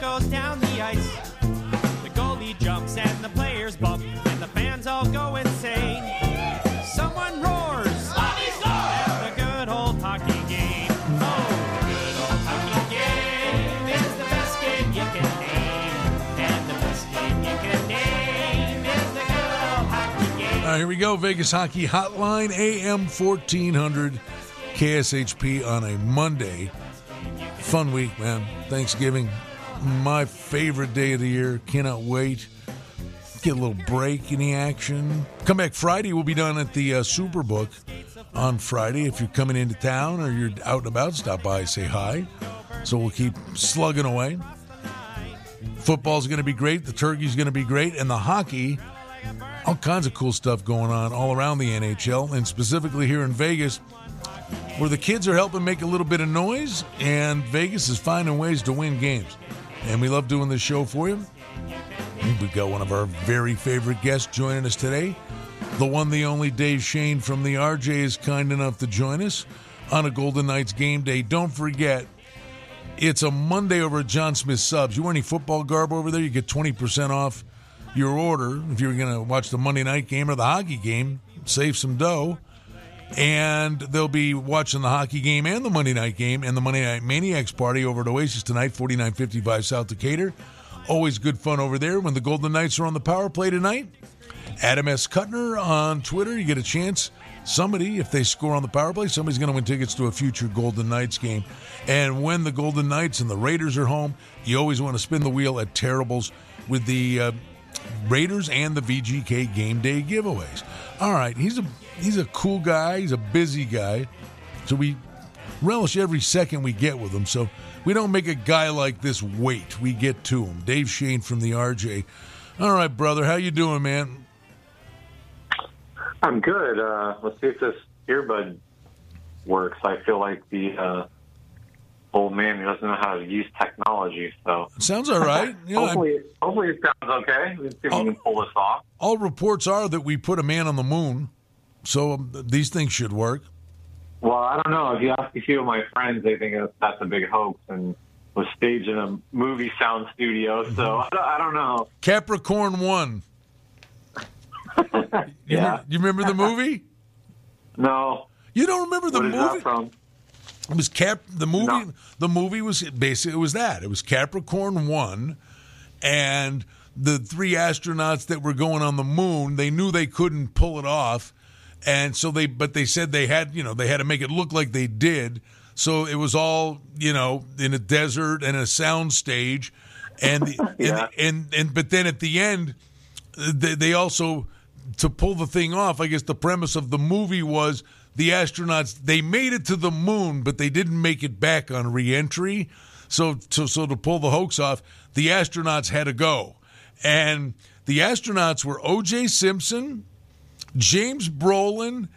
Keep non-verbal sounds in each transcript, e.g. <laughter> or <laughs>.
goes down the ice. The goalie jumps and the players bump and the fans all go insane. Someone roars. And the good old hockey game. Oh, the good old hockey game is the best game you can name. And the best game you can name is the good old hockey game. All right, here we go. Vegas Hockey Hotline, AM 1400, KSHP on a Monday. Fun week, man. Thanksgiving, my favorite day of the year. Cannot wait. Get a little break in the action. Come back Friday. We'll be done at the uh, Superbook on Friday. If you're coming into town or you're out and about, stop by, say hi. So we'll keep slugging away. Football's going to be great. The turkey's going to be great. And the hockey, all kinds of cool stuff going on all around the NHL and specifically here in Vegas where the kids are helping make a little bit of noise and Vegas is finding ways to win games. And we love doing this show for you. We've got one of our very favorite guests joining us today. The one, the only Dave Schoen from the RJ is kind enough to join us on a Golden Knights game day. Don't forget, it's a Monday over at John Smith Subs. You wear any football garb over there, you get 20% off your order if you're going to watch the Monday night game or the hockey game. Save some dough. And they'll be watching the hockey game and the Monday night game and the Monday Night Maniacs party over at Oasis tonight, 4955 South Decatur. Always good fun over there when the Golden Knights are on the power play tonight. Adam S. Kuttner on Twitter. You get a chance. Somebody, if they score on the power play, somebody's going to win tickets to a future Golden Knights game. And when the Golden Knights and the Raiders are home, you always want to spin the wheel at Terribles with the uh, Raiders and the VGK game day giveaways. All right, he's a he's a cool guy. He's a busy guy, so we relish every second we get with him. So we don't make a guy like this wait. We get to him. Dave Schoen from the RJ. All right, brother, how you doing, man? I'm good. Uh, let's see if this earbud works. I feel like the uh, old man who doesn't know how to use technology. So Sounds all right. <laughs> Yeah, I'm- hopefully, hopefully it sounds okay. Let's see if we can pull this off. all reports are that we put a man on the moon, so um, these things should work. Well, I don't know. If you ask a few of my friends, they think that's- that's a big hoax and was staged in a movie sound studio. So Mm-hmm. I don't, I don't know. Capricorn One. <laughs> You, Yeah. remember, you remember the movie? <laughs> No. You don't remember the What movie? It was Cap. The movie. No. The movie was basically it was that. It was Capricorn One, and the three astronauts that were going on the moon. They knew they couldn't pull it off, and so they. But they said they had. You know, they had to make it look like they did. So it was all you know in a desert and a sound stage, and the, <laughs> Yeah. and, and and but then at the end, they, they also to pull the thing off. I guess the premise of the movie was the astronauts they made it to the moon, but they didn't make it back on reentry. So, so, so to pull the hoax off, the astronauts had to go, and the astronauts were O.J. Simpson, James Brolin,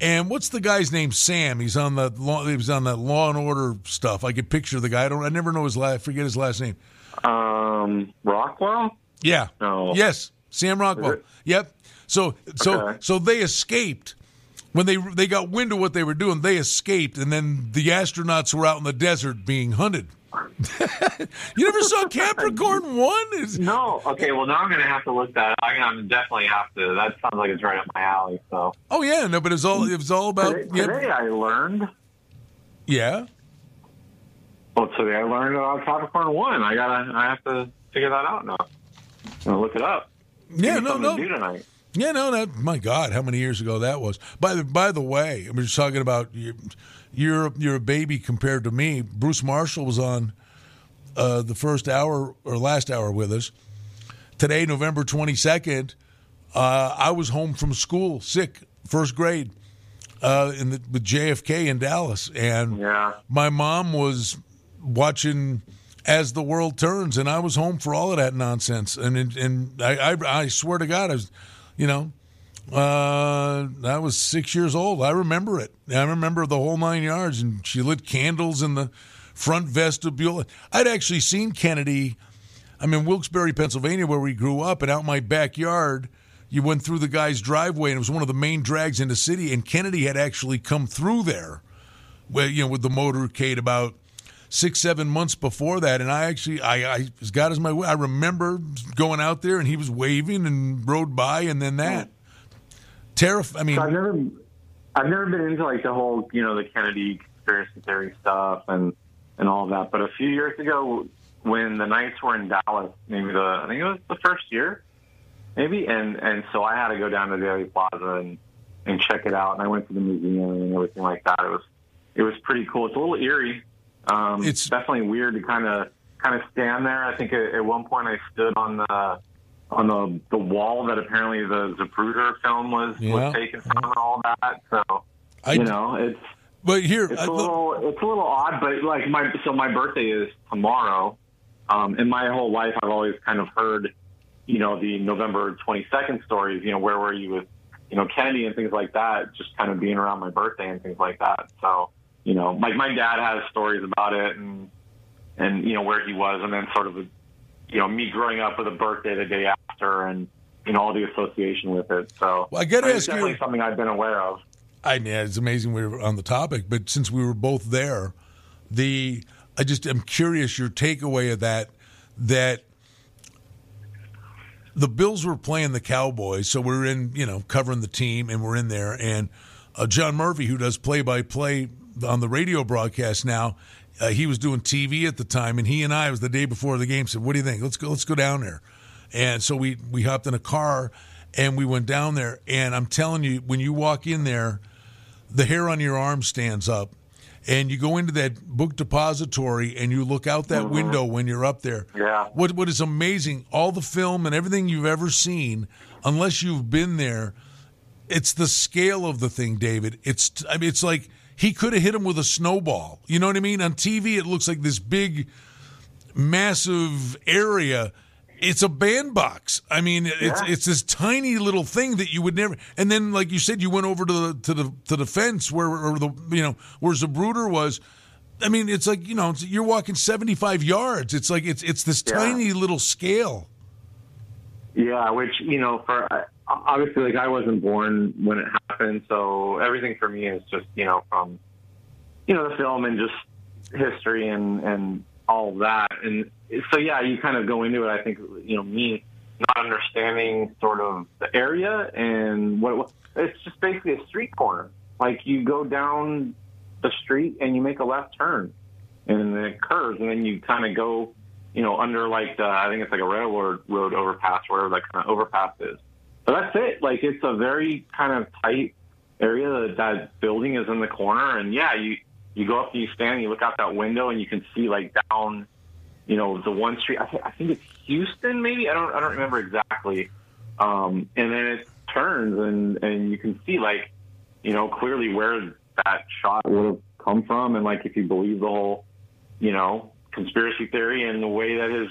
and what's the guy's name? Sam. He's on the law, he was on that Law and Order stuff. I could picture the guy. I don't. I never know his last. Forget his last name. Um, Rockwell? Yeah. No. Yes, Sam Rockwell. Yep. So so Okay. so they escaped when they they got wind of what they were doing. They escaped, and then the astronauts were out in the desert being hunted. <laughs> you never saw Capricorn One? It's- No. Okay. Well, now I'm going to have to look that. up. I'm going to definitely have to. That sounds like it's right up my alley. So Oh yeah, no, but it's all it was all about. today, Yep. today I learned. Yeah. Well, today I learned about Capricorn One. I gotta. I have to figure that out now. I'm gonna look it up. Yeah. No. No. to do tonight. Yeah, no, that my God, how many years ago that was. By the by the way, I'm just talking about you, you're you're a baby compared to me. Bruce Marshall was on uh, the first hour or last hour with us today, November 22nd. Uh, I was home from school, sick, first grade, uh, in the, with JFK in Dallas, and Yeah. my mom was watching as the world turns, and I was home for all of that nonsense. And and, and I, I I swear to God, I was, you know, uh, I was six years old. I remember it. I remember the whole nine yards. And she lit candles in the front vestibule. I'd actually seen Kennedy. I'm in Wilkes-Barre, Pennsylvania, where we grew up, and out my backyard. You went through the guy's driveway, and it was one of the main drags in the city. And Kennedy had actually come through there, where you know, with the motorcade about six, seven months before that, and I actually, I, I as God is my way. I remember going out there, and he was waving and rode by, and then that. Hmm. Terrif- I mean, So I've never, I've never been into like the whole, you know, the Kennedy conspiracy theory stuff and and all that. But a few years ago, when the Knights were in Dallas, maybe the I think it was the first year, maybe, and and so I had to go down to the Dealey Plaza and and check it out. And I went to the museum and everything like that. It was it was pretty cool. It's a little eerie. Um, It's- definitely weird to kind of kind of stand there. I think at, at one point I stood on the on the the wall that apparently the Zapruder film was Yeah. was taken from and all that. So I, you know, it's but here, it's I- a little it's a little odd, but like my so my birthday is tomorrow. Um, in my whole life, I've always kind of heard, you know, the November 22nd stories. You know, where were you with, you know, Kennedy and things like that. Just kind of being around my birthday and things like that. So, you know, like my dad has stories about it and and you know where he was, and then sort of, you know, me growing up with a birthday the day after, and you know all the association with it. So, Well, I gotta it's ask you- definitely something I've been aware of. I mean, it's amazing we were on the topic, but since we were both there, the I just am curious your takeaway of that that the Bills were playing the Cowboys, so we're in you know covering the team and we're in there, and uh, John Murphy, who does play by play on the radio broadcast now. Uh, he was doing TV at the time, and he and I was the day before the game. Said, "What do you think? Let's go. Let's go down there." And so we we hopped in a car and we went down there. And I'm telling you, when you walk in there, the hair on your arm stands up. And you go into that book depository and you look out that window when you're up there. Yeah. What what is amazing, all the film and everything you've ever seen, unless you've been there, it's the scale of the thing, David. It's I mean, it's like he could have hit him with a snowball. You know what I mean? On TV, it looks like this big, massive area. It's a bandbox. I mean, it's Yeah. it's this tiny little thing that you would never. And then, like you said, you went over to the to the to the fence where or the you know where Zapruder was. I mean, it's like you know it's, you're walking 75 yards. It's like it's it's this Yeah. tiny little scale. Yeah, which you know, for uh, obviously, like I wasn't born when it happened, so everything for me is just you know from you know the film and just history and and all that, and so yeah, you kind of go into it. I think you know me not understanding sort of the area and what, what it's just basically a street corner. Like you go down the street and you make a left turn, and then it curves, and then you kind of go you know, under like the, I think it's like a railroad road overpass, wherever that kind of overpass is. But that's it. Like it's a very kind of tight area. That, that building is in the corner, and yeah, you you go up, and you stand, and you look out that window, and you can see like down, you know, the one street. I, th- I think it's Houston, maybe. I don't I don't remember exactly. Um, and then it turns, and and you can see like, you know, clearly where that shot would have come from, and like if you believe the whole, you know, conspiracy theory and the way that his,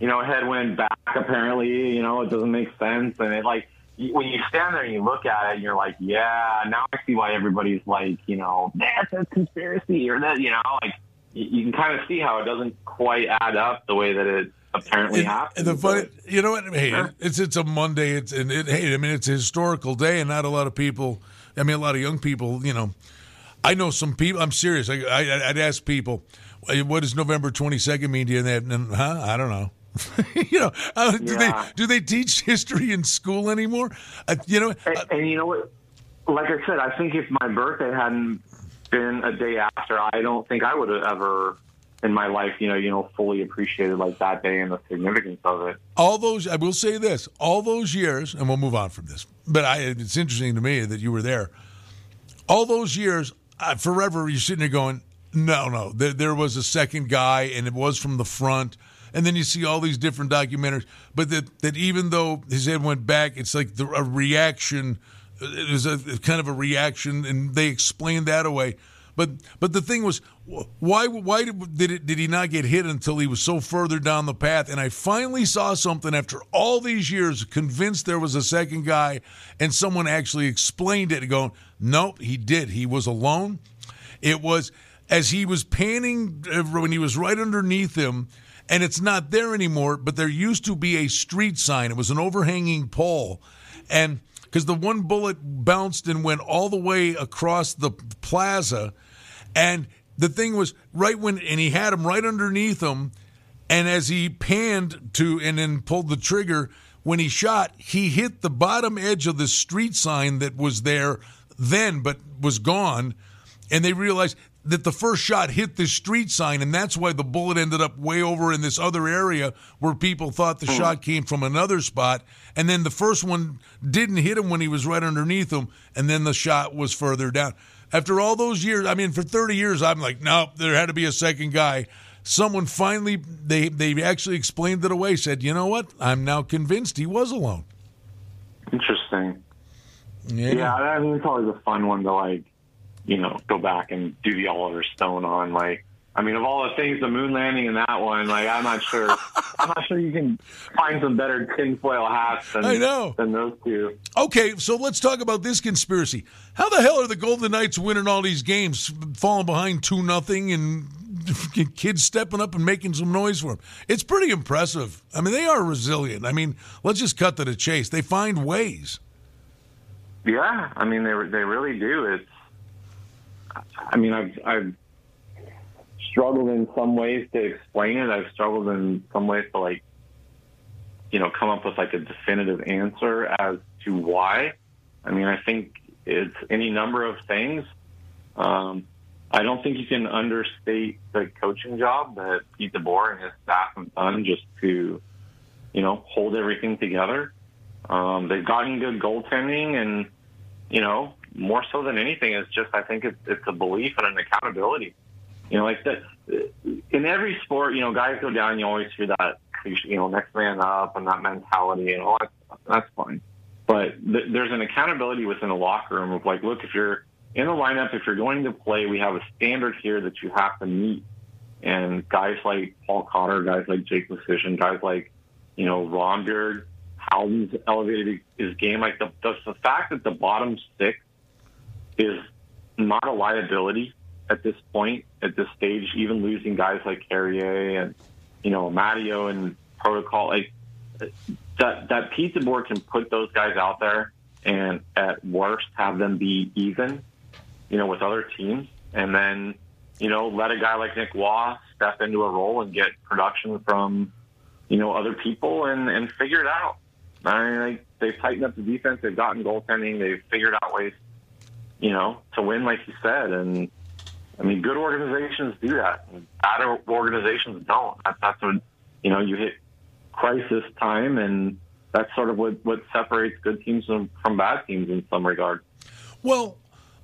you know, head went back. Apparently, you know, it doesn't make sense, and it like when you stand there and you look at it, and you're like, yeah, now I see why everybody's like, you know, that's a conspiracy or that, you know, like you, you can kind of see how it doesn't quite add up the way that it apparently And- happened. and the funny, but- you know what? Hey, Huh? it's it's a Monday. It's and it, hey, I mean, it's a historical day, and not a lot of people. I mean, a lot of young people. You know, I know some people. I'm serious. I, I I'd ask people, what does November 22nd mean to you? And they, and, huh? I don't know. <laughs> you know, uh, do Yeah. they do they teach history in school anymore? Uh, you know, And, uh, and you know what? Like I said, I think if my birthday hadn't been a day after, I don't think I would have ever in my life, you know, you know, fully appreciated like that day and the significance of it. all those. I will say this: all those years, and we'll move on from this. But I, it's interesting to me that you were there. all those years, uh, forever, you're sitting there going, no, no, there, there was a second guy, and it was from the front. And then you see all these different documentaries, but that, that even though his head went back, it's like the, a reaction. It was a kind of a reaction, and they explained that away. But but the thing was, why why did did, it, did he not get hit until he was so further down the path? And I finally saw something after all these years, convinced there was a second guy, and someone actually explained it, going, nope, he did. He was alone. It was as he was panning uh, when he was right underneath him, and it's not there anymore. But there used to be a street sign. It was an overhanging pole, and because the one bullet bounced and went all the way across the plaza, and the thing was right when, and he had him right underneath him. And as he panned to and then pulled the trigger, when he shot, he hit the bottom edge of the street sign that was there then, but was gone. And they realized that the first shot hit this street sign, and that's why the bullet ended up way over in this other area where people thought the hmm. shot came from another spot. And then the first one didn't hit him when he was right underneath him, and then the shot was further down. After all those years, I mean, for 30 years, I'm like, no, there had to be a second guy. Someone finally, they they actually explained it away. Said, you know what? I'm now convinced he was alone. Interesting. Yeah, I mean, it's always a fun one to like, you know, go back and do the Oliver Stone on. Like, I mean, of all the things, the moon landing and that one, like, I'm not sure. I'm not sure you can find some better tinfoil hats than, I know. than those two. Okay, so let's talk about this conspiracy. How the hell are the Golden Knights winning all these games, falling behind two nothing, and <laughs> kids stepping up and making some noise for them? It's pretty impressive. I mean, they are resilient. I mean, let's just cut to the chase. They find ways. Yeah, I mean, they they really do. It's. I mean, I've I've struggled in some ways to explain it. I've struggled in some ways to like, you know, come up with like a definitive answer as to why. I mean, I think it's any number of things. Um, I don't think you can understate the coaching job that Pete DeBoer and his staff have done just to, you know, hold everything together. Um, they've gotten good goaltending, and you know, more so than anything, it's just I think it's, it's a belief and an accountability. You know, like that in every sport, you know, guys go down. You always hear that, you know, next man up and that mentality and all that. Stuff. That's fine, but th- there's an accountability within the locker room of like, look, if you're in the lineup, if you're going to play, we have a standard here that you have to meet. And guys like Paul Cotter, guys like Jake Leschyshyn, guys like, you know, Rondbjerg, how he's elevated his game. Like the, the, the fact that the bottom six is not a liability at this point, at this stage, even losing guys like Carrier and, you know, Matteo and protocol, like that, that Pete DeBoer can put those guys out there and at worst have them be even, you know, with other teams. And then, you know, let a guy like Nick Roy step into a role and get production from, you know, other people and, and figure it out. I mean, like, they've tightened up the defense. They've gotten goaltending. They've figured out ways, you know, to win, like you said. And I mean, good organizations do that. Bad organizations don't. That's, that's what you know. You hit crisis time, and that's sort of what what separates good teams from, from bad teams in some regard. Well,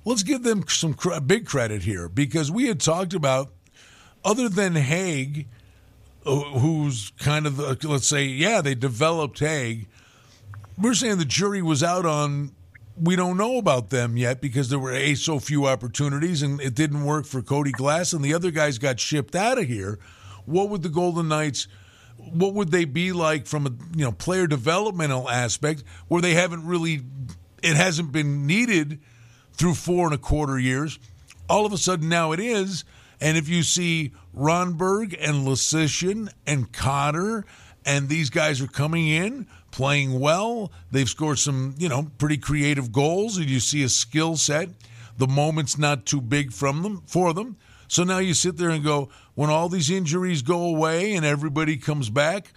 let's give them some cr- big credit here because we had talked about other than Hague, uh, who's kind of the, let's say, yeah, they developed Hague. We're saying the jury was out on we don't know about them yet because there were a so few opportunities and it didn't work for Cody Glass and the other guys got shipped out of here. What would the Golden Knights what would they be like from a you know player developmental aspect where they haven't really it hasn't been needed through four and a quarter years. All of a sudden now it is. And if you see Rondbjerg and Leschyshyn and Cotter and these guys are coming in playing well. They've scored some, you know, pretty creative goals, and you see a skill set. The moment's not too big from them for them. So now you sit there and go, when all these injuries go away and everybody comes back,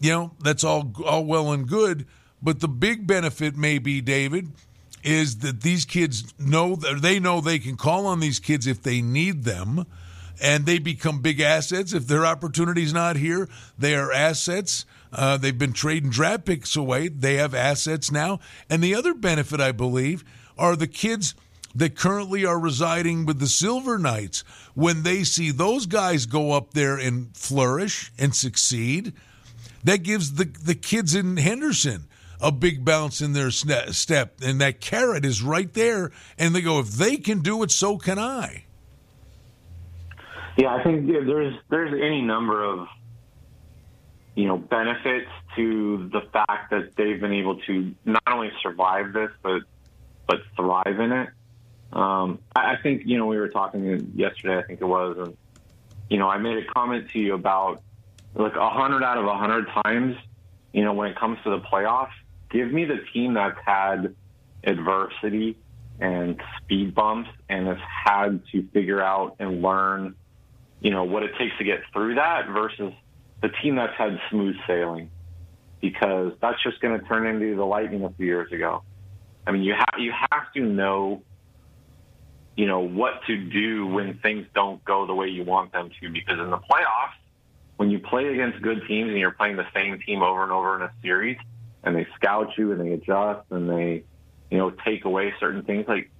you know, that's all all well and good. But the big benefit may be, David, is that these kids know that they know they can call on these kids if they need them and they become big assets. If their opportunity's not here, they are assets. Uh, they've been trading draft picks away. They have assets now. And the other benefit, I believe, are the kids that currently are residing with the Silver Knights. When they see those guys go up there and flourish and succeed, that gives the, the kids in Henderson a big bounce in their step. And that carrot is right there. And they go, if they can do it, so can I. Yeah, I think there's there's any number of you know benefits to the fact that they've been able to not only survive this but but thrive in it. Um, I, think you know we were talking yesterday. I think it was, and you know I made a comment to you about like a hundred out of a hundred times. You know when it comes to the playoffs, give me the team that's had adversity and speed bumps and has had to figure out and learn, you know, what it takes to get through that versus the team that's had smooth sailing because that's just going to turn into the Lightning a few years ago. I mean, you have you have to know, you know, what to do when things don't go the way you want them to. Because in the playoffs, when you play against good teams and you're playing the same team over and over in a series, and they scout you and they adjust and they, you know, take away certain things, like,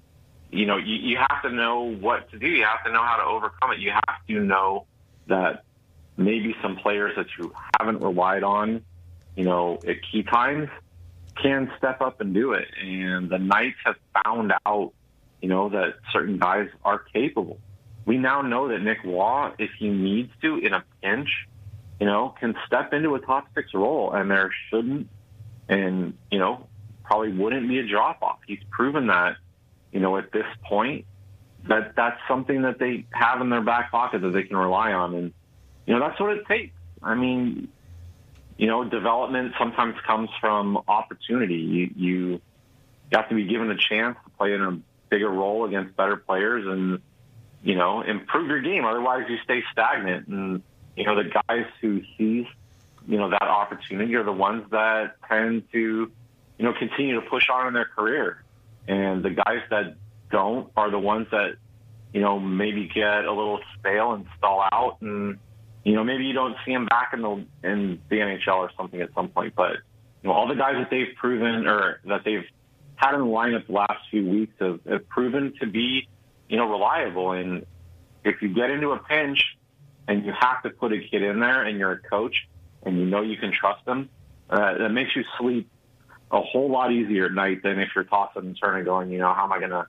you know, you, you have to know what to do. You have to know how to overcome it. You have to know that maybe some players that you haven't relied on, you know, at key times can step up and do it. And the Knights have found out, you know, that certain guys are capable. We now know that Nick Roy, if he needs to in a pinch, you know, can step into a top six role and there shouldn't and, you know, probably wouldn't be a drop off. He's proven that, you know, at this point that that's something that they have in their back pocket that they can rely on. And, you know, that's what it takes. I mean, you know, development sometimes comes from opportunity. You, you, have to be given a chance to play in a bigger role against better players and, you know, improve your game. Otherwise, you stay stagnant. And, you know, the guys who seize, you know, that opportunity are the ones that tend to, you know, continue to push on in their career. And the guys that don't are the ones that, you know, maybe get a little stale and stall out and, you know, maybe you don't see them back in the in the NHL or something at some point. But you know, all the guys that they've proven or that they've had in the lineup the last few weeks have, have proven to be, you know, reliable. And if you get into a pinch and you have to put a kid in there and you're a coach and you know you can trust them, uh, that makes you sleep a whole lot easier at night than if you're tossing and turning, going, you know, how am I going to,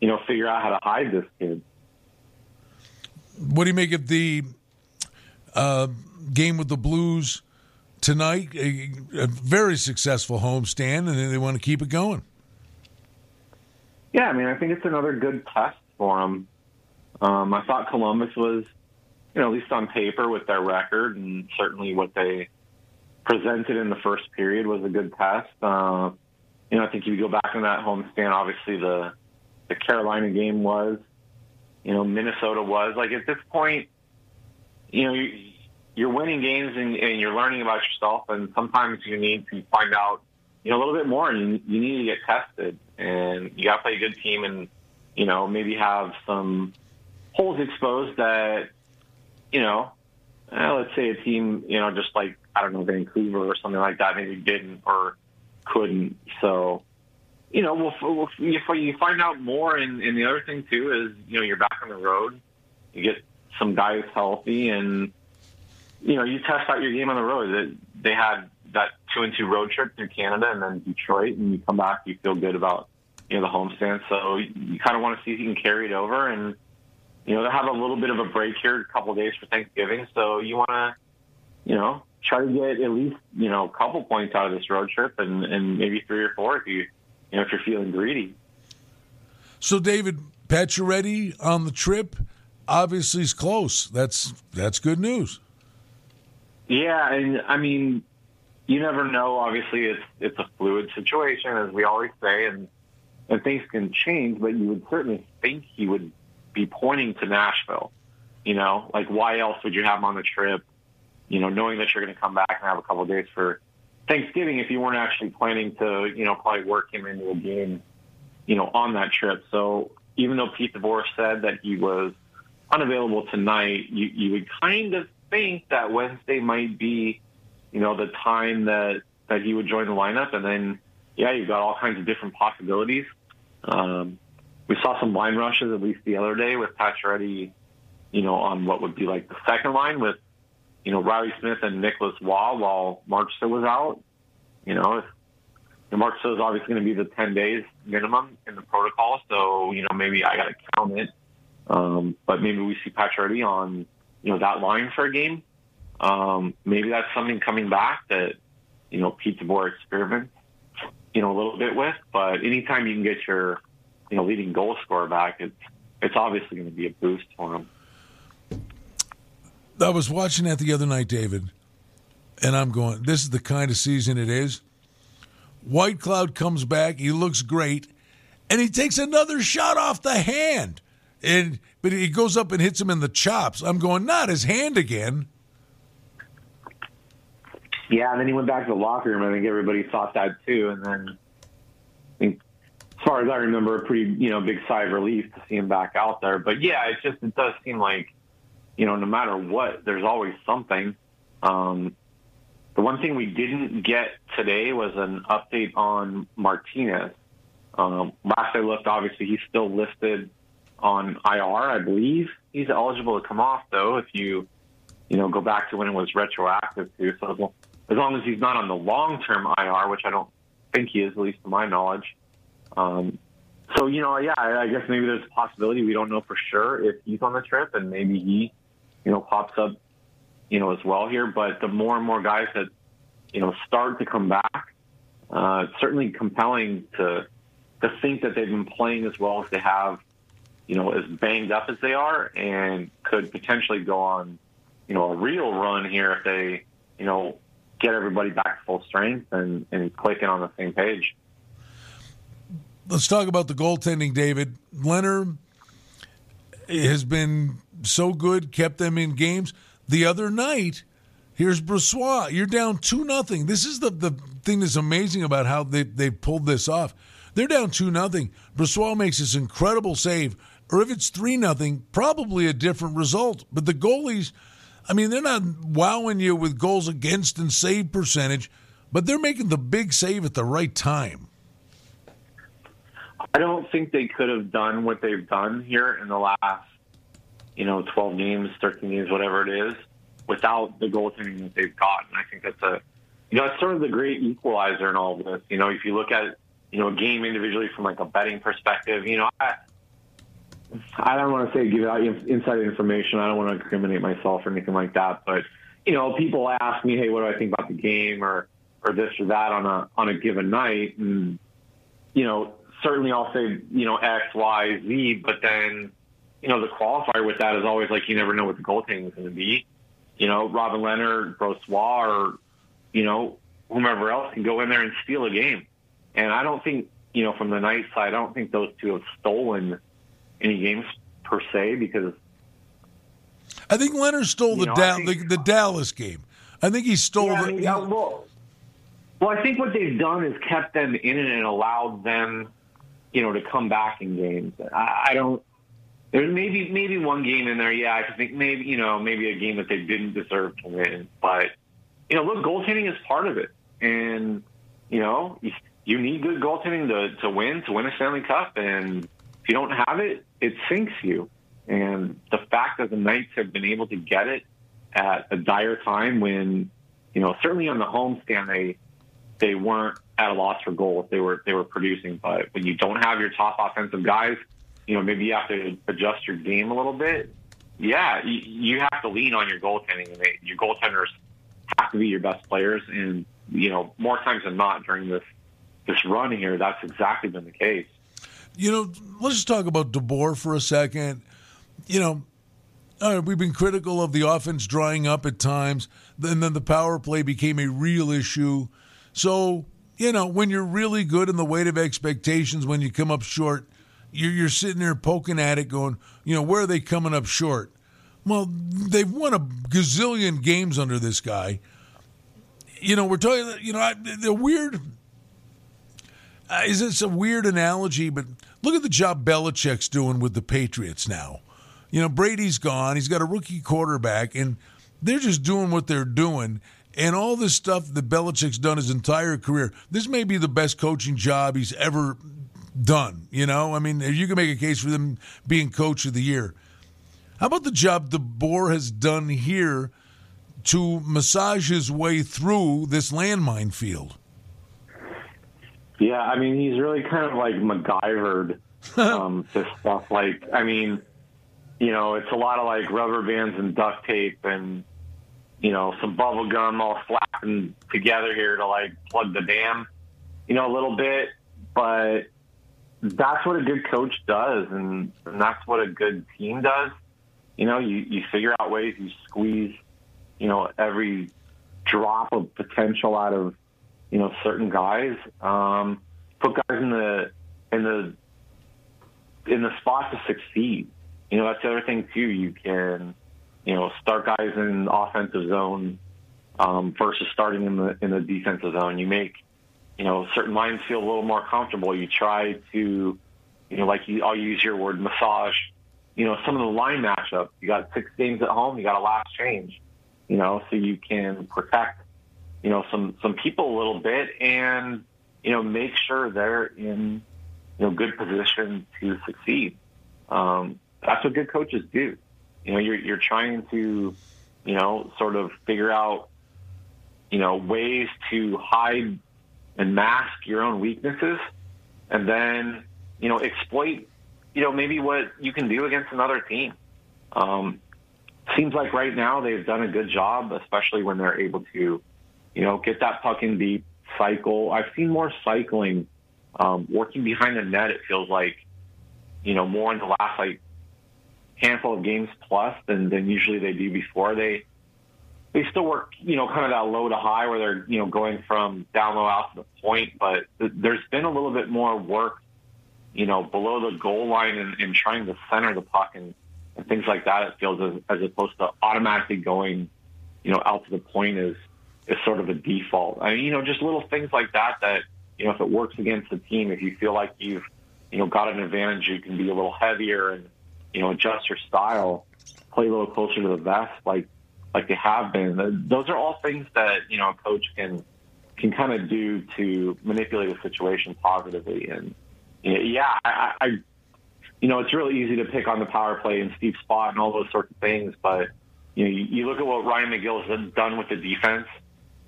you know, figure out how to hide this kid. What do you make of the uh, game with the Blues tonight. A, a, very successful homestand, and they want to keep it going. Yeah, I mean, I think it's another good test for them. Um, I thought Columbus was, you know, at least on paper with their record and certainly what they presented in the first period was a good test. Uh, you know, I think if you go back in that homestand, obviously the the Carolina game was, you know, Minnesota was like at this point, you know, you, you're winning games and, and you're learning about yourself, and sometimes you need to find out, you know, a little bit more, and you need to get tested, and you got to play a good team, and you know, maybe have some holes exposed that, you know, uh, let's say a team, you know, just like I don't know Vancouver or something like that, maybe didn't or couldn't. So, you know, we'll, we'll you, you find out more, and, and the other thing too is, you know, you're back on the road, you get some guys healthy, and you know, you test out your game on the road. They had that two and two road trip through Canada and then Detroit, and you come back, you feel good about you know the homestand. So you kind of want to see if you can carry it over, and you know they have a little bit of a break here, a couple of days for Thanksgiving. So you want to, you know, try to get at least you know a couple points out of this road trip, and and maybe three or four if you you know if you're feeling greedy. So David Pacioretty on the trip obviously is close. That's that's good news. Yeah, and I mean, you never know. Obviously, it's it's a fluid situation, as we always say, and and things can change. But you would certainly think he would be pointing to Nashville. You know, like why else would you have him on the trip? You know, knowing that you're going to come back and have a couple of days for Thanksgiving, if you weren't actually planning to, you know, probably work him into a game, you know, on that trip. So even though Pete DeBoer said that he was unavailable tonight, you, you would kind of think that Wednesday might be, you know, the time that that he would join the lineup, and then yeah, you've got all kinds of different possibilities. Um, we saw some line rushes at least the other day with Pacioretty, you know, on what would be like the second line with, you know, Reilly Smith and Nicolas Roy while Marchessault was out. You know, if, Marchessault is obviously going to be the 10 days minimum in the protocol, so, you know, maybe I got to count it. Um, but maybe we see Pacioretty on you know, that line for a game. Um, maybe that's something coming back that, you know, Pete DeBoer experiments, you know, a little bit with. But anytime you can get your, you know, leading goal scorer back, it's it's obviously going to be a boost for him. I was watching that the other night, David, and I'm going, this is the kind of season it is. Whitecloud comes back, he looks great, and he takes another shot off the hand, and but he goes up and hits him in the chops. I'm going not his hand again. Yeah, and then he went back to the locker room. I think everybody thought that too, and then I think, as far as I remember, a pretty you know big sigh of relief to see him back out there. But yeah, it just it does seem like you know no matter what, there's always something. Um, the one thing we didn't get today was an update on Martinez. Um, last I looked, obviously he's still listed on IR. I believe he's eligible to come off though if you you know go back to when it was retroactive too. So as long as he's not on the long term IR, which I don't think he is, at least to my knowledge. Um, so you know, yeah, I guess maybe there's a possibility we don't know for sure if he's on the trip, and maybe he, you know, pops up, you know, as well here. But the more and more guys that, you know, start to come back, uh, it's certainly compelling to to think that they've been playing as well as they have, you know, as banged up as they are, and could potentially go on, you know, a real run here if they, you know, get everybody back to full strength and, and clicking on the same page. Let's talk about the goaltending, David. Lehner has been so good, kept them in games. The other night, here's Brossoit. You're down 2 nothing. This is the, the thing that's amazing about how they, they pulled this off. They're down 2 nothing. Brossoit makes this incredible save. Or if it's 3 nothing, probably a different result. But the goalies – I mean, they're not wowing you with goals against and save percentage, but they're making the big save at the right time. I don't think they could have done what they've done here in the last, you know, 12 games, 13 games, whatever it is, without the goaltending that they've got. And I think that's a, you know, it's sort of the great equalizer in all of this. You know, if you look at, you know, a game individually from like a betting perspective, you know, I, I don't want to say give out inside information. I don't want to incriminate myself or anything like that. But you know, people ask me, "Hey, what do I think about the game?" or or this or that on a on a given night, and you know, certainly I'll say you know X, Y, Z. But then you know, the qualifier with that is always like you never know what the goaltending is going to be. You know, Robin Lehner, Brossoit, or you know, whomever else can go in there and steal a game. And I don't think you know from the night side, I don't think those two have stolen any games per se because I think Lehner stole the, know, da- think, the, the Dallas game. I think he stole yeah, the. I mean, yeah, well, well, I think what they've done is kept them in it and allowed them, you know, to come back in games. I, I don't. There's maybe maybe one game in there. Yeah, I think maybe you know maybe a game that they didn't deserve to win. But you know, look, goaltending is part of it, and you know, you, need good goaltending to to win to win a Stanley Cup, and if you don't have it, it sinks you. And the fact that the Knights have been able to get it at a dire time when, you know, certainly on the homestand they they weren't at a loss for goals. They were they were producing, but when you don't have your top offensive guys, you know, maybe you have to adjust your game a little bit. Yeah, you, you have to lean on your goaltending, your goaltenders have to be your best players. And you know, more times than not during this this run here, that's exactly been the case. You know, let's just talk about DeBoer for a second. You know, we've been critical of the offense drying up at times, and then the power play became a real issue. So, you know, when you're really good in the weight of expectations, when you come up short, you're, you're sitting there poking at it, going, you know, where are they coming up short? Well, they've won a gazillion games under this guy. You know, we're talking, you know, I, the weird uh, is this a weird analogy? But look at the job Belichick's doing with the Patriots now. You know, Brady's gone. He's got a rookie quarterback, and they're just doing what they're doing. And all this stuff that Belichick's done his entire career, this may be the best coaching job he's ever done. You know, I mean, you can make a case for them being coach of the year. How about the job DeBoer has done here to massage his way through this landmine field? Yeah, I mean, he's really kind of like MacGyvered <laughs> um, this stuff. Like, I mean, you know, it's a lot of like rubber bands and duct tape and, you know, some bubble gum all flapping together here to like plug the dam, you know, a little bit. But that's what a good coach does, and, and that's what a good team does. You know, you, you figure out ways you squeeze, you know, every drop of potential out of you know certain guys. Um, put guys in the in the in the spot to succeed. You know, that's the other thing too. You can, you know, start guys in offensive zone um, versus starting in the in the defensive zone. You make, you know, certain lines feel a little more comfortable. You try to, you know, like you, I'll use your word, massage. You know, some of the line matchups. You got six games at home. You got a last change. You know, so you can protect, you know, some some people a little bit and you know make sure they're in you know good position to succeed. Um, that's what good coaches do. You know, you're you're trying to, you know, sort of figure out, you know, ways to hide and mask your own weaknesses, and then, you know, exploit, you know, maybe what you can do against another team. Um, seems like right now they've done a good job, especially when they're able to, you know, get that puck in deep, cycle. I've seen more cycling, um, working behind the net. It feels like, you know, more in the last like handful of games plus than, than usually they do before. They they still work, you know, kind of that low to high where they're, you know, going from down low out to the point, but there's been a little bit more work, you know, below the goal line and, and trying to center the puck and, and things like that. It feels as, as opposed to automatically going, you know, out to the point is is sort of a default. I mean, you know, just little things like that that you know, if it works against the team, if you feel like you've you know got an advantage, you can be a little heavier and you know, adjust your style, play a little closer to the vest, like like they have been. Those are all things that you know a coach can can kind of do to manipulate a situation positively. And yeah, I, I you know it's really easy to pick on the power play and Steve Spott and all those sorts of things, but you know you, you look at what Ryan McGill has done with the defense.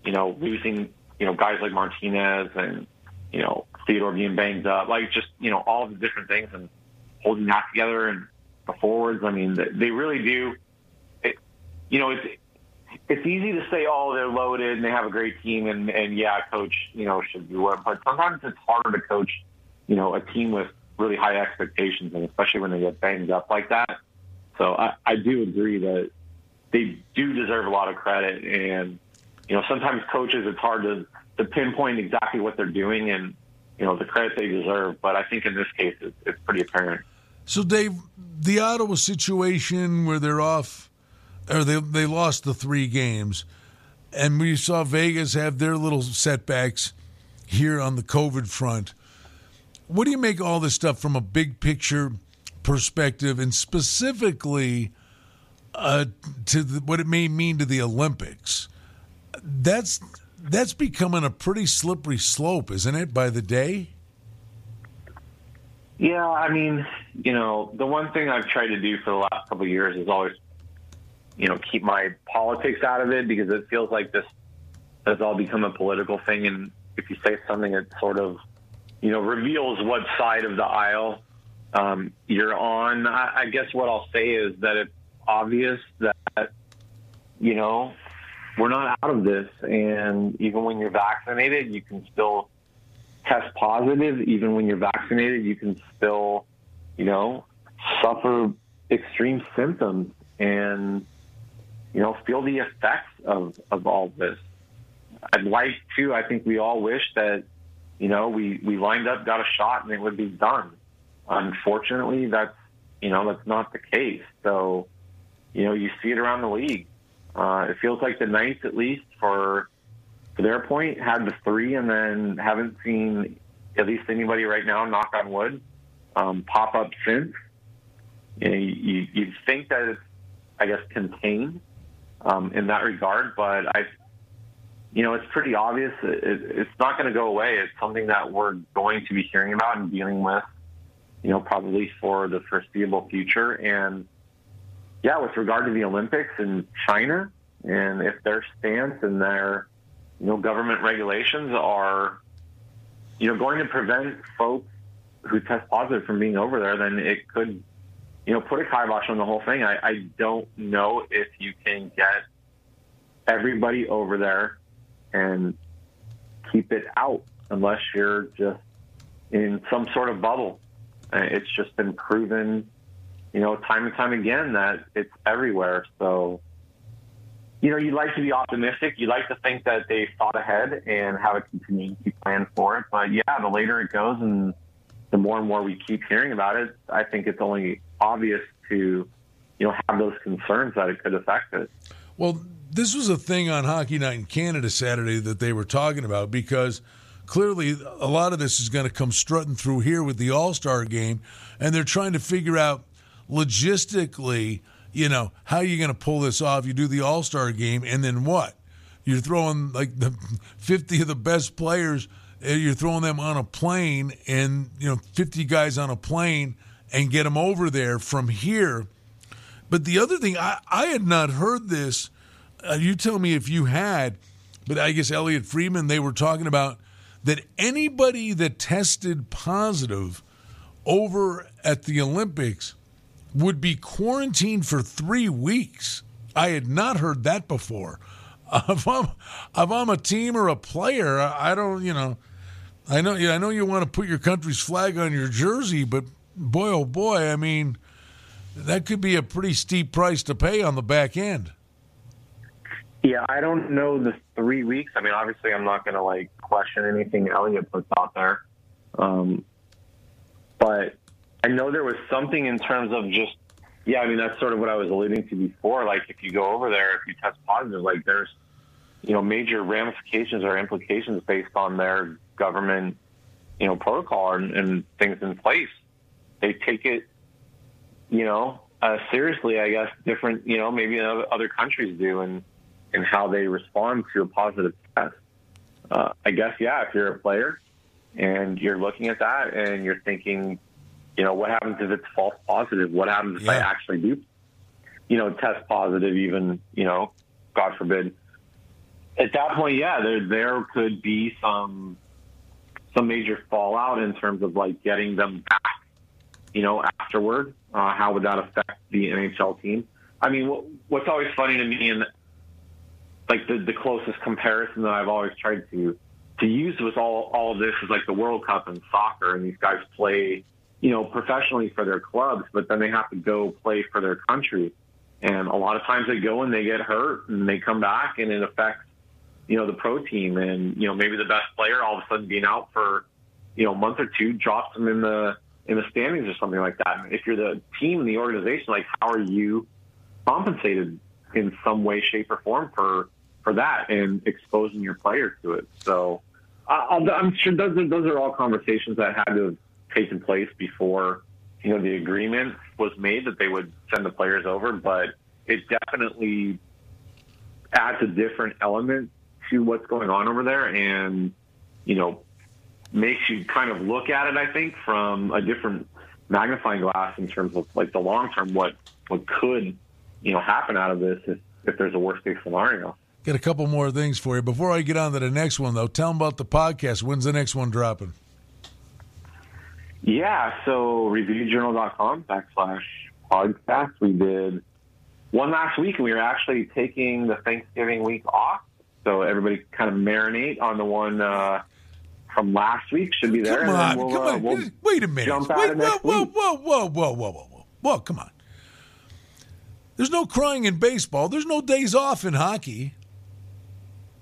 You know, losing you know guys like Martinez and you know Theodore being banged up, like just you know all the different things and holding that together and the forwards. I mean, they really do. It, you know, it's it's easy to say, oh, they're loaded and they have a great team, and and yeah, coach, you know, should do it. But sometimes it's harder to coach, you know, a team with really high expectations, and especially when they get banged up like that. So I, I do agree that they do deserve a lot of credit, and you know, sometimes coaches it's hard to to pinpoint exactly what they're doing and you know the credit they deserve. But I think in this case, it's, it's pretty apparent. So, Dave, the Ottawa situation where they're off, or they they lost the three games, and we saw Vegas have their little setbacks here on the COVID front. What do you make all this stuff from a big picture perspective, and specifically uh, to the, what it may mean to the Olympics? That's that's becoming a pretty slippery slope, isn't it? By the day. Yeah, I mean, you know, the one thing I've tried to do for the last couple of years is always, you know, keep my politics out of it because it feels like this has all become a political thing. And if you say something that sort of, you know, reveals what side of the aisle um, you're on, I, I guess what I'll say is that it's obvious that, you know, we're not out of this. And even when you're vaccinated, you can still test positive, even when you're vaccinated, you can still, you know, suffer extreme symptoms and, you know, feel the effects of, of all this. I'd like to, I think we all wish that, you know, we, we lined up, got a shot, and it would be done. Unfortunately, that's, you know, that's not the case. So, you know, you see it around the league. Uh, it feels like the Knights, at least for to their point, had the three and then haven't seen at least anybody right now, knock on wood, um, pop up since. You know, you, you'd think that it's, I guess, contained um, in that regard, but I, you know, it's pretty obvious. It, it, it's not going to go away. It's something that we're going to be hearing about and dealing with, you know, probably for the foreseeable future. And yeah, with regard to the Olympics in China, and if their stance and their you know, government regulations are, you know, going to prevent folks who test positive from being over there, then it could, you know, put a kibosh on the whole thing. I, I don't know if you can get everybody over there and keep it out unless you're just in some sort of bubble. Uh, it's just been proven, you know, time and time again that it's everywhere. So, you know, you'd like to be optimistic. You'd like to think that they thought ahead and have a contingency plan for it. But yeah, the later it goes and the more and more we keep hearing about it, I think it's only obvious to, you know, have those concerns that it could affect it. Well, this was a thing on Hockey Night in Canada Saturday that they were talking about because clearly a lot of this is going to come strutting through here with the All Star game, and they're trying to figure out logistically, you know, how you're going to pull this off. You do the All Star game, and then what? You're throwing like the <laughs> 50 of the best players, eh, you're throwing them on a plane, and, you know, 50 guys on a plane and get them over there from here. But the other thing, I, I had not heard this. Uh, you tell me if you had, but I guess Elliot Friedman, they were talking about that anybody that tested positive over at the Olympics would be quarantined for three weeks. I had not heard that before. <laughs> If I'm, if I'm a team or a player, I don't, you know, I know, I know you want to put your country's flag on your jersey, but boy, oh boy, I mean, that could be a pretty steep price to pay on the back end. Yeah, I don't know the three weeks. I mean, obviously, I'm not going to like question anything Elliot puts out there, um, but I know there was something in terms of just yeah. I mean, that's sort of what I was alluding to before. Like, if you go over there, if you test positive, like there's you know major ramifications or implications based on their government you know protocol and, and things in place. They take it you know uh, seriously. I guess different you know maybe other countries do and and how they respond to a positive test. Uh, I guess, yeah, if you're a player and you're looking at that and you're thinking, you know, what happens if it's false positive? What happens if yeah. I actually do, you know, test positive, even, you know, God forbid. At that point, yeah, there there could be some some major fallout in terms of like getting them back, you know, afterward. Uh, how would that affect the NHL team? I mean, what, what's always funny to me, and like the, the closest comparison that I've always tried to to use with all all of this is like the World Cup in soccer, and these guys play, you know, professionally for their clubs, but then they have to go play for their country, and a lot of times they go and they get hurt, and they come back, and it affects, you know, the pro team, and you know maybe the best player all of a sudden being out for, you know, a month or two drops them in the in the standings or something like that. If you're the team and the organization, like how are you compensated in some way, shape, or form for for that and exposing your players to it. So i am sure those those are all conversations that had to have taken place before you know the agreement was made that they would send the players over. But it definitely adds a different element to what's going on over there, and you know makes you kind of look at it. I think from a different magnifying glass in terms of like the long term what what could you know happen out of this if, if there's a worst case scenario. Got a couple more things for you. Before I get on to the next one, though, tell them about the podcast. When's the next one dropping? Yeah, so reviewjournal.com backslash podcast. We did one last week, and we were actually taking the Thanksgiving week off. So everybody kind of marinate on the one uh, from last week. Should be there. Come on, we'll, come uh, on. We'll Wait a minute. Wait, whoa, whoa, whoa, whoa, whoa, whoa, whoa, whoa. Whoa, come on. There's no crying in baseball. There's no days off in hockey.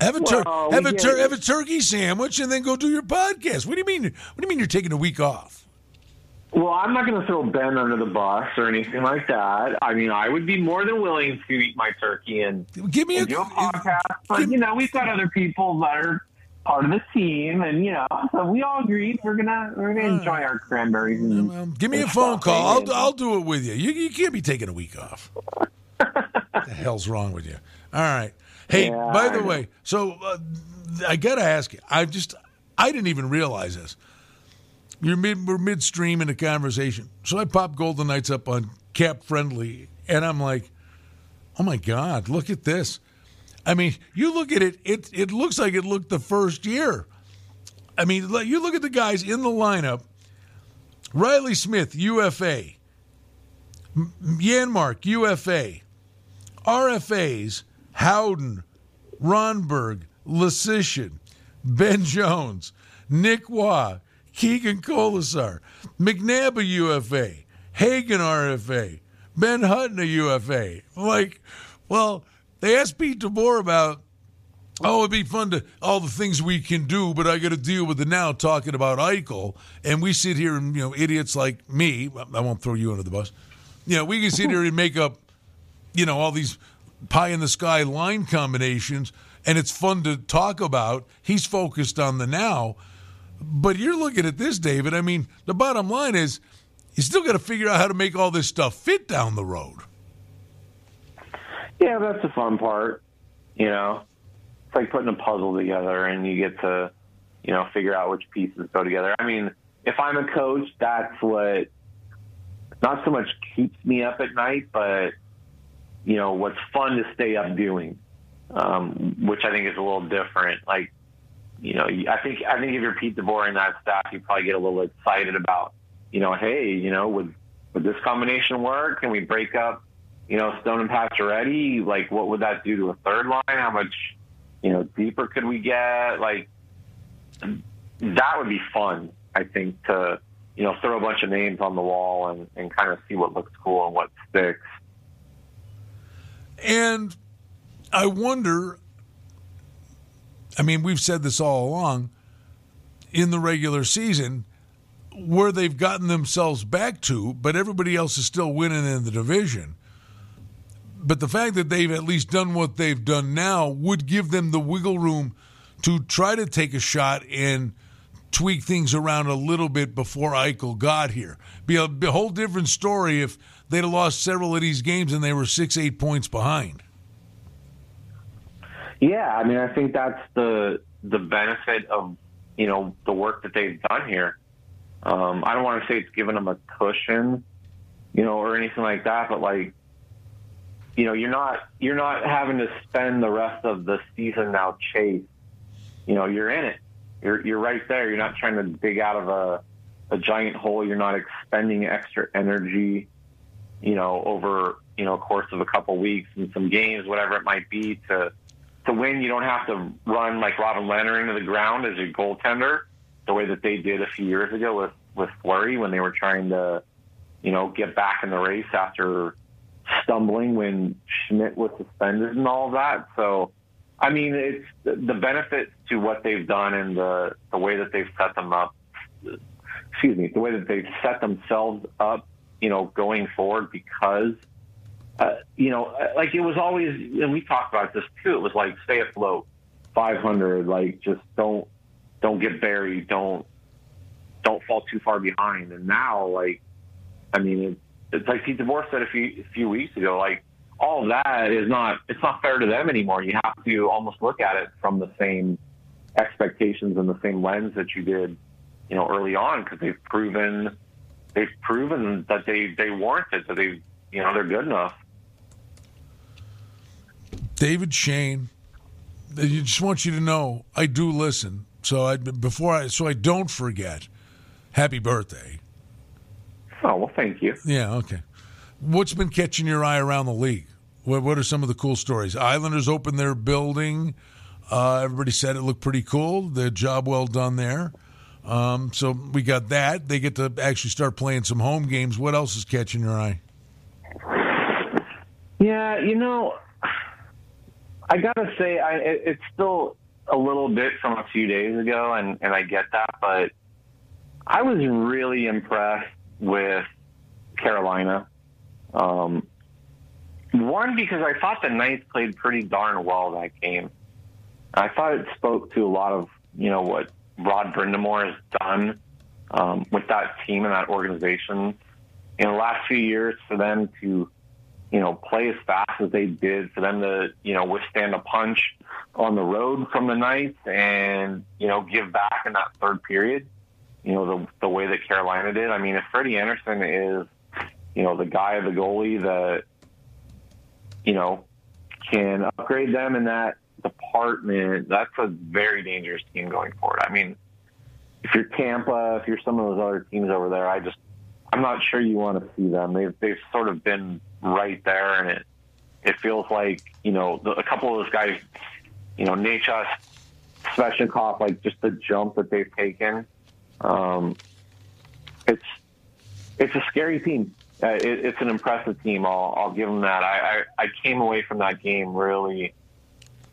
Have a tur- well, have a tur- have a turkey sandwich and then go do your podcast. What do you mean? What do you mean you're taking a week off? Well, I'm not going to throw Ben under the bus or anything like that. I mean, I would be more than willing to eat my turkey and give me a, do a podcast. But give, you know, we've got other people that are part of the team, and you know, so we all agreed we're gonna we're gonna enjoy our cranberries. And, well, give me a phone call. I'll I'll do it with you. You you can't be taking a week off. <laughs> what the hell's wrong with you? All right. Hey, yeah, by the way, so uh, I got to ask you. I just I didn't even realize this. You're mid, we're midstream in a conversation, so I pop Golden Knights up on Cap Friendly, and I'm like, "Oh my God, look at this!" I mean, you look at it; it it looks like it looked the first year. I mean, you look at the guys in the lineup: Reilly Smith, UFA; Janmark, UFA; RFAs Howden, Rondbjerg, Leschyshyn, Ben Jones, Nick Roy, Keegan Kolesar, McNabb a UFA, Hagen RFA, Ben Hutton a UFA. Like, well, they asked Pete DeBoer about Oh, it'd be fun to all the things we can do, but I got to deal with the now talking about Eichel, and we sit here and you know idiots like me. I won't throw you under the bus. You know, we can sit here and make up, you know, all these pie in the sky line combinations, and it's fun to talk about. He's focused on the now, but you're looking at this, David. I mean, the bottom line is, you still got to figure out how to make all this stuff fit down the road. Yeah, that's the fun part. You know, it's like putting a puzzle together, and you get to, you know, figure out which pieces go together. I mean, if I'm a coach, that's what not so much keeps me up at night, but you know, what's fun to stay up doing, um, which I think is a little different. Like, you know, I think I think if you're Pete DeBoer and that staff, you probably get a little excited about, you know, hey, you know, would would this combination work? Can we break up you know, Stone and Pacioretty, like what would that do to a third line? How much, you know, deeper could we get? Like that would be fun, I think, to, you know, throw a bunch of names on the wall and, and kind of see what looks cool and what sticks. And I wonder, I mean, we've said this all along in the regular season where they've gotten themselves back to, but everybody else is still winning in the division but the fact that they've at least done what they've done now would give them the wiggle room to try to take a shot and tweak things around a little bit before Eichel got here. Be a, be a whole different story if they'd have lost several of these games and they were six, eight points behind. Yeah, I mean, I think that's the the benefit of you know the work that they've done here. Um, I don't want to say it's given them a cushion, you know, or anything like that, but like you know, you're not you're not having to spend the rest of the season now chase. You know, you're in it. You're you're right there. You're not trying to dig out of a a giant hole. You're not expending extra energy. You know, over you know course of a couple weeks and some games, whatever it might be, to to win. You don't have to run like Robin Lehner into the ground as a goaltender, the way that they did a few years ago with with Fleury when they were trying to, you know, get back in the race after stumbling when Schmidt was suspended and all that. So, I mean, it's the benefits to what they've done and the the way that they've set them up. Excuse me, the way that they've set themselves up, you know, going forward because. Uh, you know, like it was always, and we talked about this too. It was like stay afloat, 500. Like just don't, don't get buried. Don't, don't fall too far behind. And now, like, I mean, it's like Pete DeBoer said a few a few weeks ago. Like all that is not it's not fair to them anymore. You have to almost look at it from the same expectations and the same lens that you did, you know, early on because they've proven they've proven that they they warrant it that they you know they're good enough. David Schoen, I just want you to know I do listen. So I before I so I don't forget. Happy birthday. Oh well, thank you. Yeah, okay. What's been catching your eye around the league? What, what are some of the cool stories? Islanders opened their building. Uh, everybody said it looked pretty cool. The job well done there. Um, so we got that. They get to actually start playing some home games. What else is catching your eye? Yeah, you know, I gotta say, I, it, it's still a little bit from a few days ago, and, and I get that, but I was really impressed with Carolina. Um, one because I thought the Knights played pretty darn well that game. I thought it spoke to a lot of you know what Rod Brind'Amour has done um, with that team and that organization in the last few years for them to you know play as fast as they did, for them to you know withstand a punch on the road from the Knights and you know give back in that third period you know, the the way that Carolina did. I mean, if Freddie Andersen is, you know, the guy of the goalie that, you know, can upgrade them in that department, that's a very dangerous team going forward. I mean, if you're Tampa, if you're some of those other teams over there, I just I'm not sure you want to see them. They've they've sort of been right there, and it it feels like you know the, a couple of those guys, you know, Necas, Svechnikov, like just the jump that they've taken um, it's it's a scary team. Uh, it, it's an impressive team. I'll, I'll give them that. I, I, I came away from that game really,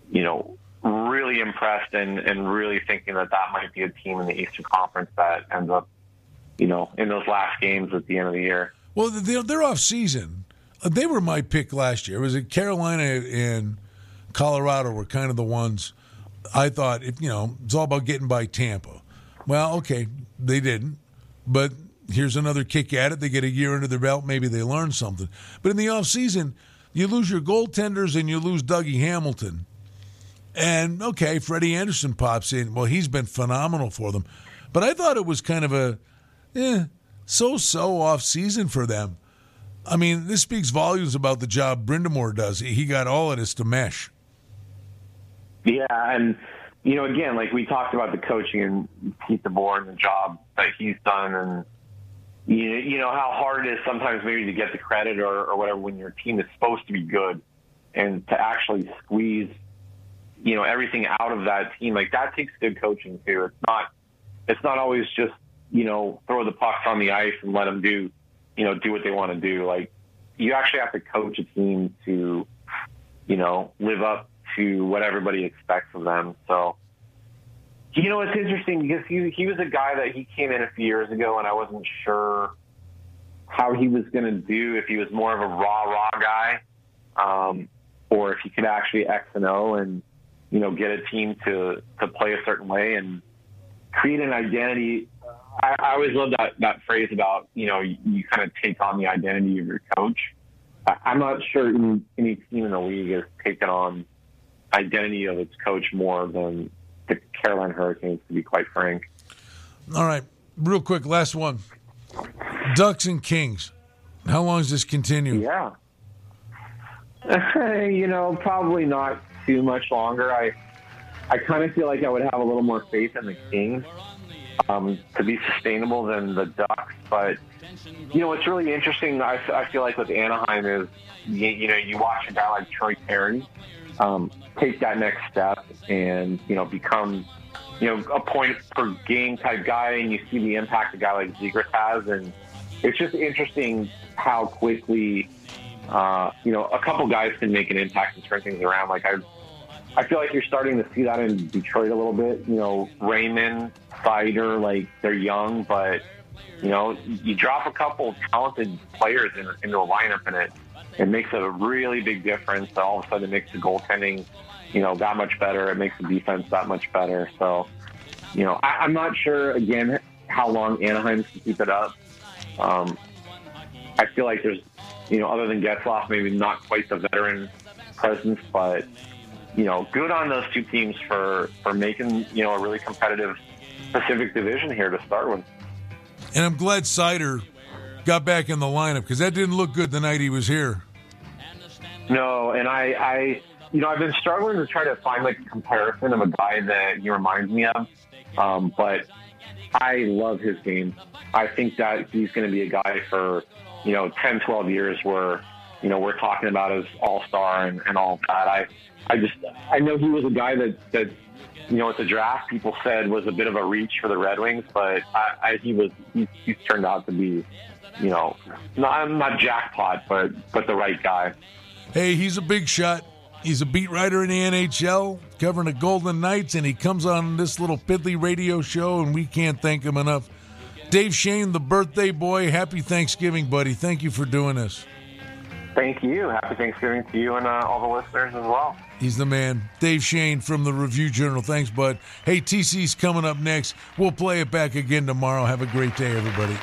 you know, really impressed and, and really thinking that that might be a team in the Eastern Conference that ends up, you know, in those last games at the end of the year. Well, they're, they're off season. Uh, They were my pick last year. Was it Carolina and Colorado were kind of the ones I thought if you know it's all about getting by Tampa. Well, okay, they didn't, but here's another kick at it. They get a year under their belt. Maybe they learn something. But in the off season, you lose your goaltenders and you lose Dougie Hamilton. And okay, Freddie Andersen pops in. Well, he's been phenomenal for them. But I thought it was kind of a eh, so-so off season for them. I mean, this speaks volumes about the job Brind'Amour does. He got all of this to mesh. Yeah, and you know, again, like we talked about the coaching and Pete DeBoer and the job that he's done, and you you know how hard it is sometimes maybe to get the credit or, or whatever when your team is supposed to be good, and to actually squeeze, you know, everything out of that team like that takes good coaching too. It's not it's not always just you know throw the pucks on the ice and let them do you know do what they want to do. Like you actually have to coach a team to you know live up to what everybody expects of them. So, you know, it's interesting because he he was a guy that he came in a few years ago, and I wasn't sure how he was going to do if he was more of a raw raw guy, um, or if he could actually X and O and you know get a team to to play a certain way and create an identity. I, I always love that that phrase about you know you, you kind of take on the identity of your coach. I, I'm not sure any, any team in the league has taken on identity of its coach more than the Carolina Hurricanes, to be quite frank. All right, real quick, last one. Ducks and Kings. How long does this continue? Yeah. <laughs> you know, probably not too much longer. I I kind of feel like I would have a little more faith in the Kings um, to be sustainable than the Ducks. But you know, what's really interesting, I, I feel like with Anaheim is you, you know you watch a guy like Troy Terry um, take that next step and you know become you know a point per game type guy, and you see the impact a guy like Zegras has, and it's just interesting how quickly uh, you know a couple guys can make an impact and turn things around. Like I, I feel like you're starting to see that in Detroit a little bit. You know, Raymond, Seider, like they're young, but you know, you drop a couple talented players in, into a lineup, and it it makes a really big difference. All of a sudden, it makes the goaltending, you know, that much better. It makes the defense that much better. So, you know, I, I'm not sure again how long Anaheim can keep it up. Um, I feel like there's, you know, other than Getzlaf, maybe not quite the veteran presence, but you know, good on those two teams for for making you know a really competitive Pacific Division here to start with. And I'm glad Seider got back in the lineup because that didn't look good the night he was here. No, and I, I, you know, I've been struggling to try to find like a comparison of a guy that he reminds me of. Um, but I love his game. I think that he's going to be a guy for, you know, 10, 12 years where, you know, we're talking about as all star and, and all that. I, I just, I know he was a guy that, that, you know, at the draft, people said was a bit of a reach for the Red Wings, but I, I, he was, he, he's turned out to be, you know, not, not jackpot, but, but the right guy. Hey, he's a big shot. He's a beat writer in the NHL, covering the Golden Knights, and he comes on this little piddly radio show, and we can't thank him enough. Dave Schoen, the birthday boy, happy Thanksgiving, buddy. Thank you for doing this. Thank you. Happy Thanksgiving to you and uh, all the listeners as well. He's the man. Dave Schoen from the Review Journal. Thanks, bud. Hey, TC's coming up next. We'll play it back again tomorrow. Have a great day, everybody.